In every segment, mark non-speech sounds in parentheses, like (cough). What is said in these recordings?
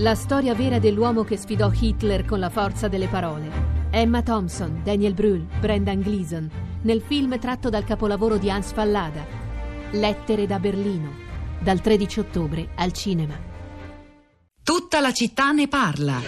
La storia vera dell'uomo che sfidò Hitler con la forza delle parole. Emma Thompson, Daniel Brühl, Brendan Gleeson, nel film tratto dal capolavoro di Hans Fallada. Lettere da Berlino, dal 13 ottobre al cinema. Tutta la città ne parla.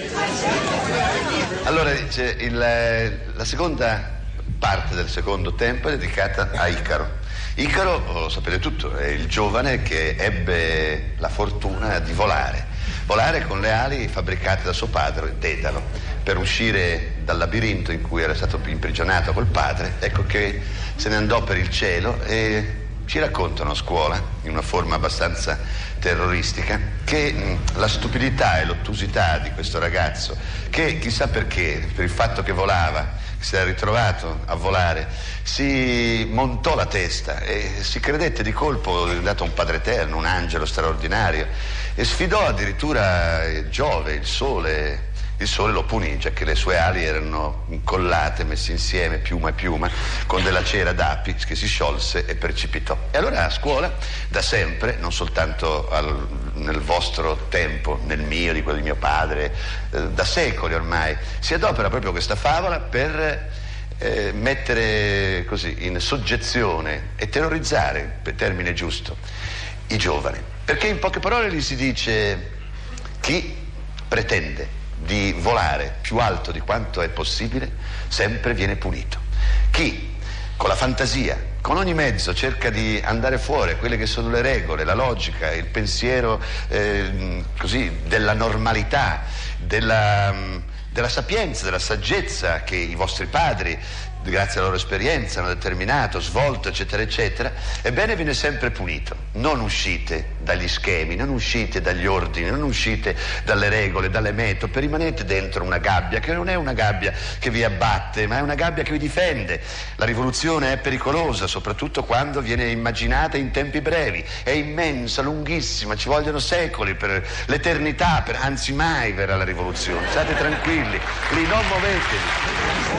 Allora, dice, il, la seconda parte del secondo tempo è dedicata a Icaro. Icaro, lo sapete tutto, è il giovane che ebbe la fortuna di volare. Volare con le ali fabbricate da suo padre, Dedalo, per uscire dal labirinto in cui era stato imprigionato col padre. Ecco che se ne andò per il cielo e ci raccontano a scuola, in una forma abbastanza terroristica, che la stupidità e l'ottusità di questo ragazzo, che chissà perché, per il fatto che volava, si era ritrovato a volare, si montò la testa e si credette di colpo dato un padre eterno, un angelo straordinario e sfidò addirittura Giove, il sole il sole lo punì, già che le sue ali erano incollate, messe insieme, piuma e piuma, con della cera d'api che si sciolse e precipitò. E allora a scuola, da sempre, non soltanto al, nel vostro tempo, nel mio, di quello di mio padre, eh, da secoli ormai, si adopera proprio questa favola per eh, mettere così in soggezione e terrorizzare, per termine giusto, i giovani. Perché in poche parole gli si dice chi pretende di volare più alto di quanto è possibile, sempre viene punito. Chi con la fantasia, con ogni mezzo cerca di andare fuori quelle che sono le regole, la logica, il pensiero eh, così, della normalità, della, della sapienza, della saggezza che i vostri padri grazie alla loro esperienza, hanno determinato, svolto, eccetera, eccetera, ebbene viene sempre punito. Non uscite dagli schemi, non uscite dagli ordini, non uscite dalle regole, dalle metode, rimanete dentro una gabbia che non è una gabbia che vi abbatte, ma è una gabbia che vi difende. La rivoluzione è pericolosa, soprattutto quando viene immaginata in tempi brevi, è immensa, lunghissima, ci vogliono secoli per l'eternità, per, anzi mai verrà la rivoluzione. State tranquilli, lì non muovetevi.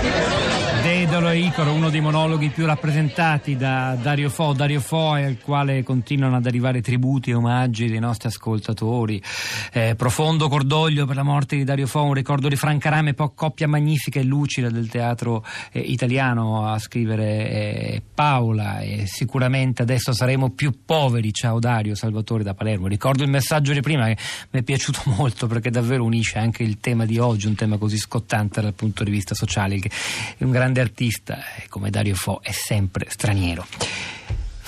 Dedalo e Icaro, uno dei monologhi più rappresentati da Dario Fo, Dario Fo al quale continuano ad arrivare tributi e omaggi dei nostri ascoltatori. Eh, profondo cordoglio per la morte di Dario Fo, un ricordo di Franca Rame, coppia magnifica e lucida del teatro eh, italiano a scrivere eh, Paola e sicuramente adesso saremo più poveri. Ciao Dario, Salvatore da Palermo. Ricordo il messaggio di prima che mi è piaciuto (laughs) molto perché davvero unisce anche il tema di oggi, un tema così scottante dal punto di vista sociale, che è un grande artista eh, come Dario Fo è sempre straniero.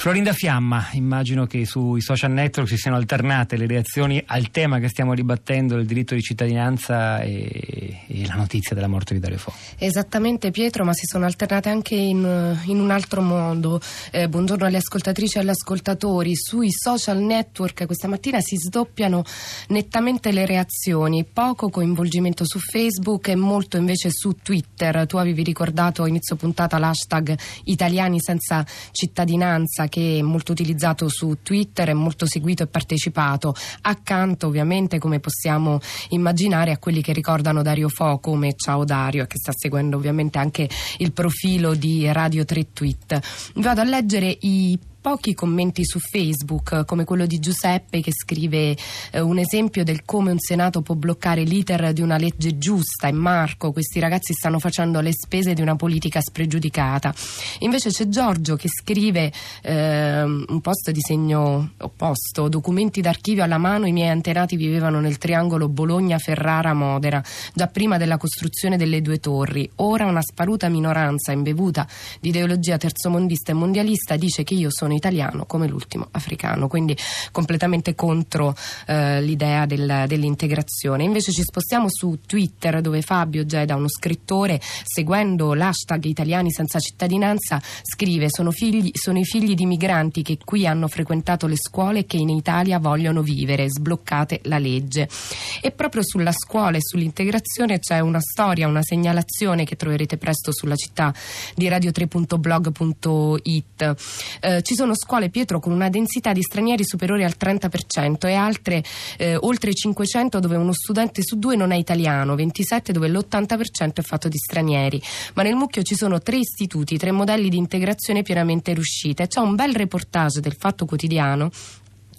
Florinda Fiamma, immagino che sui social network si siano alternate le reazioni al tema che stiamo ribattendo, il diritto di cittadinanza e, e la notizia della morte di Dario Fo. Esattamente Pietro, ma si sono alternate anche in, in un altro modo. Eh, buongiorno alle ascoltatrici e agli ascoltatori. Sui social network questa mattina si sdoppiano nettamente le reazioni, poco coinvolgimento su Facebook e molto invece su Twitter. Tu avevi ricordato a inizio puntata l'hashtag italiani senza cittadinanza che è molto utilizzato su Twitter, è molto seguito e partecipato, accanto ovviamente come possiamo immaginare a quelli che ricordano Dario Fo come Ciao Dario e che sta seguendo ovviamente anche il profilo di Radio 3 Tweet. Vado a leggere i pochi commenti su Facebook, come quello di Giuseppe che scrive eh, un esempio del come un Senato può bloccare l'iter di una legge giusta e Marco, questi ragazzi stanno facendo le spese di una politica spregiudicata. Invece c'è Giorgio che scrive eh, un post di segno opposto, documenti d'archivio alla mano, i miei antenati vivevano nel triangolo Bologna-Ferrara-Modena, già prima della costruzione delle due torri. Ora una sparuta minoranza imbevuta di ideologia terzomondista e mondialista dice che io sono sono italiano come l'ultimo africano, quindi completamente contro eh, l'idea del, dell'integrazione. Invece ci spostiamo su Twitter dove Fabio Geda, uno scrittore, seguendo l'hashtag italiani senza cittadinanza, scrive sono, figli, sono i figli di migranti che qui hanno frequentato le scuole e che in Italia vogliono vivere, sbloccate la legge. E proprio sulla scuola e sull'integrazione c'è una storia, una segnalazione che troverete presto sulla città di radio3.blog.it. Eh, ci sono sono scuole, Pietro, con una densità di stranieri superiore al 30% e altre eh, oltre 500 dove uno studente su due non è italiano, 27 dove l'80% è fatto di stranieri. Ma nel mucchio ci sono tre istituti, tre modelli di integrazione pienamente riuscite. C'è un bel reportage del Fatto Quotidiano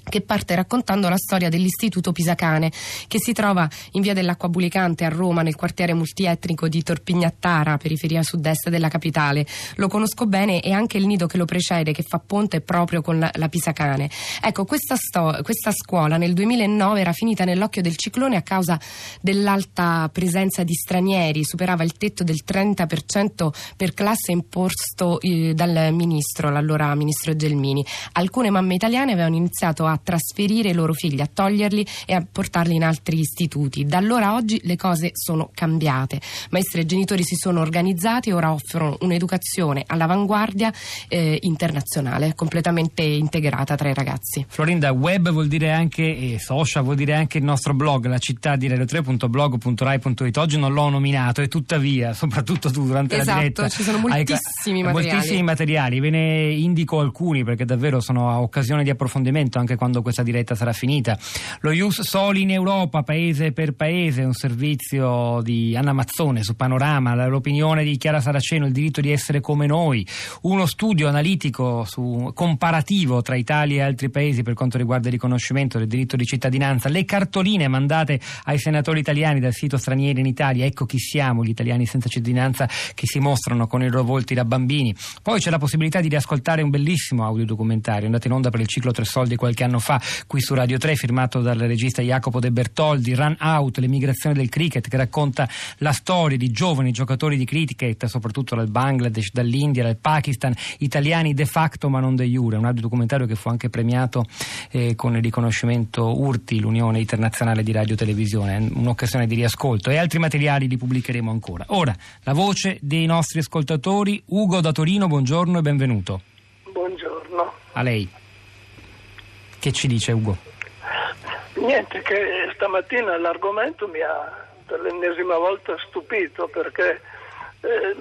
che parte raccontando la storia dell'Istituto Pisacane, che si trova in via dell'Acqua Bulicante a Roma, nel quartiere multietnico di Torpignattara, periferia sud-est della capitale. Lo conosco bene e anche il nido che lo precede, che fa ponte proprio con la, la Pisacane. Ecco, questa, sto- questa scuola nel 2009 era finita nell'occhio del ciclone a causa dell'alta presenza di stranieri, superava il tetto del 30% per classe imposto eh, dal ministro, l'allora ministro Gelmini. Alcune mamme italiane avevano iniziato a a trasferire i loro figli, a toglierli e a portarli in altri istituti. Da allora a oggi le cose sono cambiate. Maestri e genitori si sono organizzati e ora offrono un'educazione all'avanguardia eh, internazionale, completamente integrata tra i ragazzi. Florinda, web vuol dire anche e social, vuol dire anche il nostro blog, la città di radio3.blog.rai.it. Oggi non l'ho nominato e tuttavia, (laughs) soprattutto tu durante esatto, la diretta, ci sono moltissimi hai, materiali. Moltissimi materiali, ve ne indico alcuni perché davvero sono a occasione di approfondimento anche quando questa diretta sarà finita. Lo Ius Soli in Europa, paese per paese, un servizio di Anna Mazzone su Panorama, l'opinione di Chiara Saraceno, il diritto di essere come noi, uno studio analitico su, comparativo tra Italia e altri paesi per quanto riguarda il riconoscimento del diritto di cittadinanza, le cartoline mandate ai senatori italiani dal sito Stranieri in Italia, ecco chi siamo, gli italiani senza cittadinanza che si mostrano con i loro volti da bambini. Poi c'è la possibilità di riascoltare un bellissimo audiodocumentario andato in onda per il ciclo Tre Soldi qualche anno fa qui su Radio 3 firmato dal regista Jacopo De Bertoldi, Run Out, l'emigrazione del cricket che racconta la storia di giovani giocatori di cricket soprattutto dal Bangladesh, dall'India, dal Pakistan, italiani de facto ma non de jure, un documentario che fu anche premiato eh, con il riconoscimento URTI, l'Unione Internazionale di Radio Televisione, un'occasione di riascolto e altri materiali li pubblicheremo ancora. Ora, la voce dei nostri ascoltatori, Ugo da Torino, buongiorno e benvenuto. Buongiorno. A lei. Che ci dice Ugo? Niente, che stamattina l'argomento mi ha per l'ennesima volta stupito perché eh,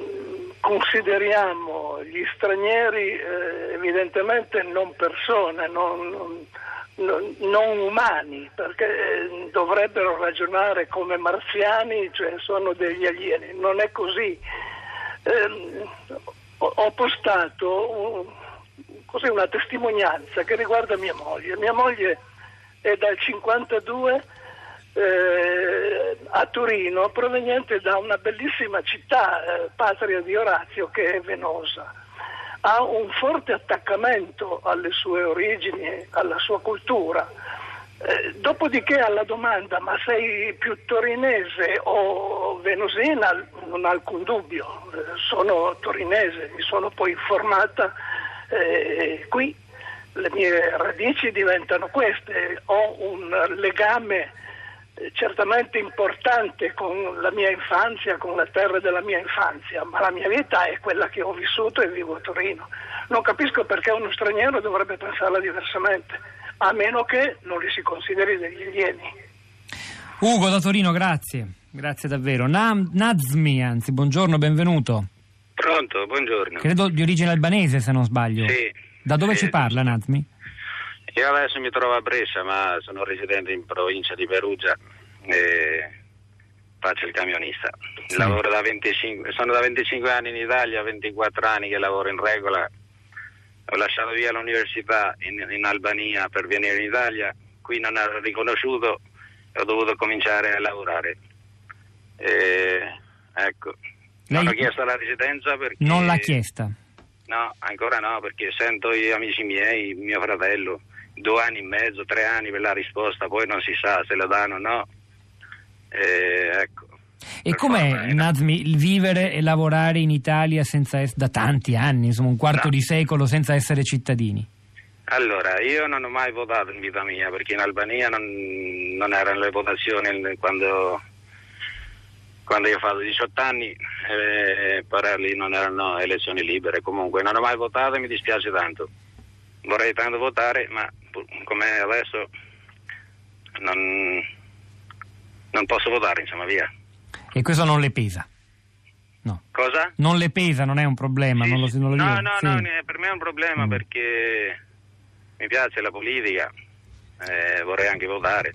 consideriamo gli stranieri eh, evidentemente non persone, non, non, non umani, perché eh, dovrebbero ragionare come marziani, cioè sono degli alieni. Non è così. Eh, ho postato così una testimonianza che riguarda mia moglie. Mia moglie è dal 52 eh, a Torino, proveniente da una bellissima città, eh, patria di Orazio, che è Venosa. Ha un forte attaccamento alle sue origini, alla sua cultura. Eh, dopodiché alla domanda ma sei più torinese o venosina non ha alcun dubbio, eh, sono torinese, mi sono poi informata eh, qui le mie radici diventano queste, ho un legame eh, certamente importante con la mia infanzia, con la terra della mia infanzia, ma la mia vita è quella che ho vissuto e vivo a Torino. Non capisco perché uno straniero dovrebbe pensarla diversamente, a meno che non li si consideri degli alieni. Ugo da Torino, grazie, grazie davvero. Nam, Nazmi, anzi, buongiorno, benvenuto. Pronto, buongiorno. Credo di origine albanese se non sbaglio. Sì. Da dove sì. ci parla Nazmi? Io adesso mi trovo a Brescia, ma sono residente in provincia di Perugia e faccio il camionista. Sì. Lavoro da 25, sono da 25 anni in Italia, 24 anni che lavoro in regola. Ho lasciato via l'università in, in Albania per venire in Italia, qui non ero riconosciuto e ho dovuto cominciare a lavorare. E, ecco. Non ho chiesto la residenza perché... Non l'ha chiesta? No, ancora no, perché sento gli amici miei, mio fratello, due anni e mezzo, tre anni per la risposta, poi non si sa se lo danno o no. E, ecco. E com'è, Nazmi, il vivere e lavorare in Italia senza es- da tanti anni, insomma un quarto No. di secolo senza essere cittadini? Allora, io non ho mai votato in vita mia, perché in Albania non, non erano le votazioni quando, quando io ho fatto 18 anni, eh, però lì non erano elezioni libere. Comunque non ho mai votato e mi dispiace tanto. Vorrei tanto votare, ma come adesso non, non posso votare, insomma, via. E questo non le pesa? No. Cosa? Non le pesa, non è un problema, Sì, non lo, non lo no, no, Sì. no, per me è un problema Mm. perché mi piace la politica, eh, vorrei anche votare,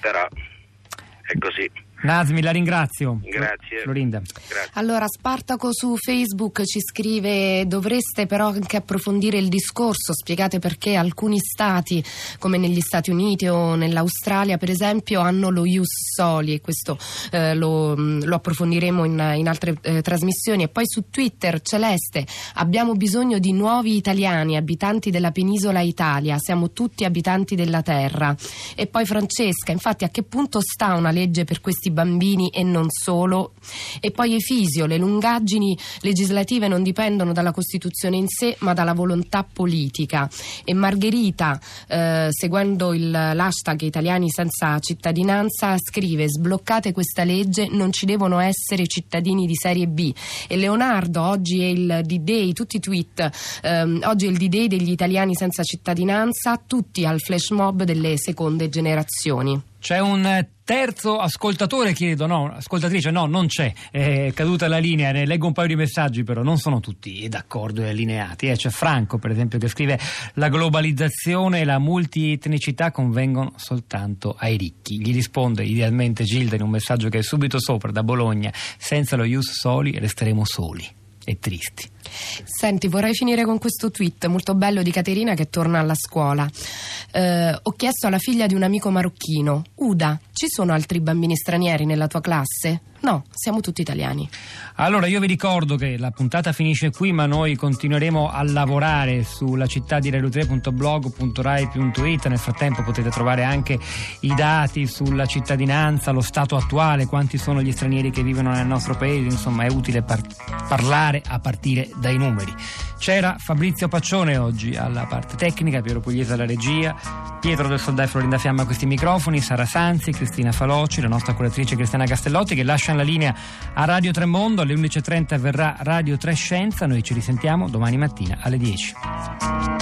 però è così. Nasmi, la ringrazio. Grazie. Florinda. Grazie. Allora, Spartaco su Facebook ci scrive: dovreste però anche approfondire il discorso, spiegate perché alcuni stati, come negli Stati Uniti o nell'Australia, per esempio, hanno lo Ius Soli, e questo eh, lo, lo, approfondiremo in, in altre eh, trasmissioni. E poi su Twitter, Celeste, abbiamo bisogno di nuovi italiani, abitanti della penisola Italia, siamo tutti abitanti della terra. E poi Francesca, infatti, a che punto sta una legge per questi bambini e non solo? E poi Efisio, le lungaggini legislative non dipendono dalla Costituzione in sé, ma dalla volontà politica. E Margherita, eh, seguendo il, l'hashtag Italiani senza cittadinanza, scrive: Sbloccate questa legge, non ci devono essere cittadini di serie B. E Leonardo, oggi è il D-Day, tutti i tweet, ehm, oggi è il D-Day degli italiani senza cittadinanza, tutti al flash mob delle seconde generazioni. C'è un terzo ascoltatore, chiedo, no, ascoltatrice, no, non c'è, è caduta la linea, ne leggo un paio di messaggi però, non sono tutti d'accordo e allineati. Eh. C'è Franco, per esempio, che scrive la globalizzazione e la multietnicità convengono soltanto ai ricchi. Gli risponde idealmente Gilda in un messaggio che è subito sopra, da Bologna, senza lo Ius Soli resteremo soli e tristi. Senti, vorrei finire con questo tweet molto bello di Caterina che torna alla scuola. Eh, ho chiesto alla figlia di un amico marocchino, Uda, ci sono altri bambini stranieri nella tua classe? No, siamo tutti italiani. Allora io vi ricordo che la puntata finisce qui, ma noi continueremo a lavorare sulla città di radio3.blog.rai.it. Nel frattempo potete trovare anche i dati sulla cittadinanza, lo stato attuale, quanti sono gli stranieri che vivono nel nostro paese, insomma è utile par- parlare a partire dai numeri. C'era Fabrizio Paccione oggi alla parte tecnica, Piero Pugliese alla regia, Pietro del Soldà e Florinda Fiamma a questi microfoni, Sara Sanzi, Cristina Faloci, la nostra curatrice Cristiana Castellotti che lasciano la linea a Radio Tremondo. Alle 11.30 verrà Radio 3 Scienza. Noi ci risentiamo domani mattina alle 10.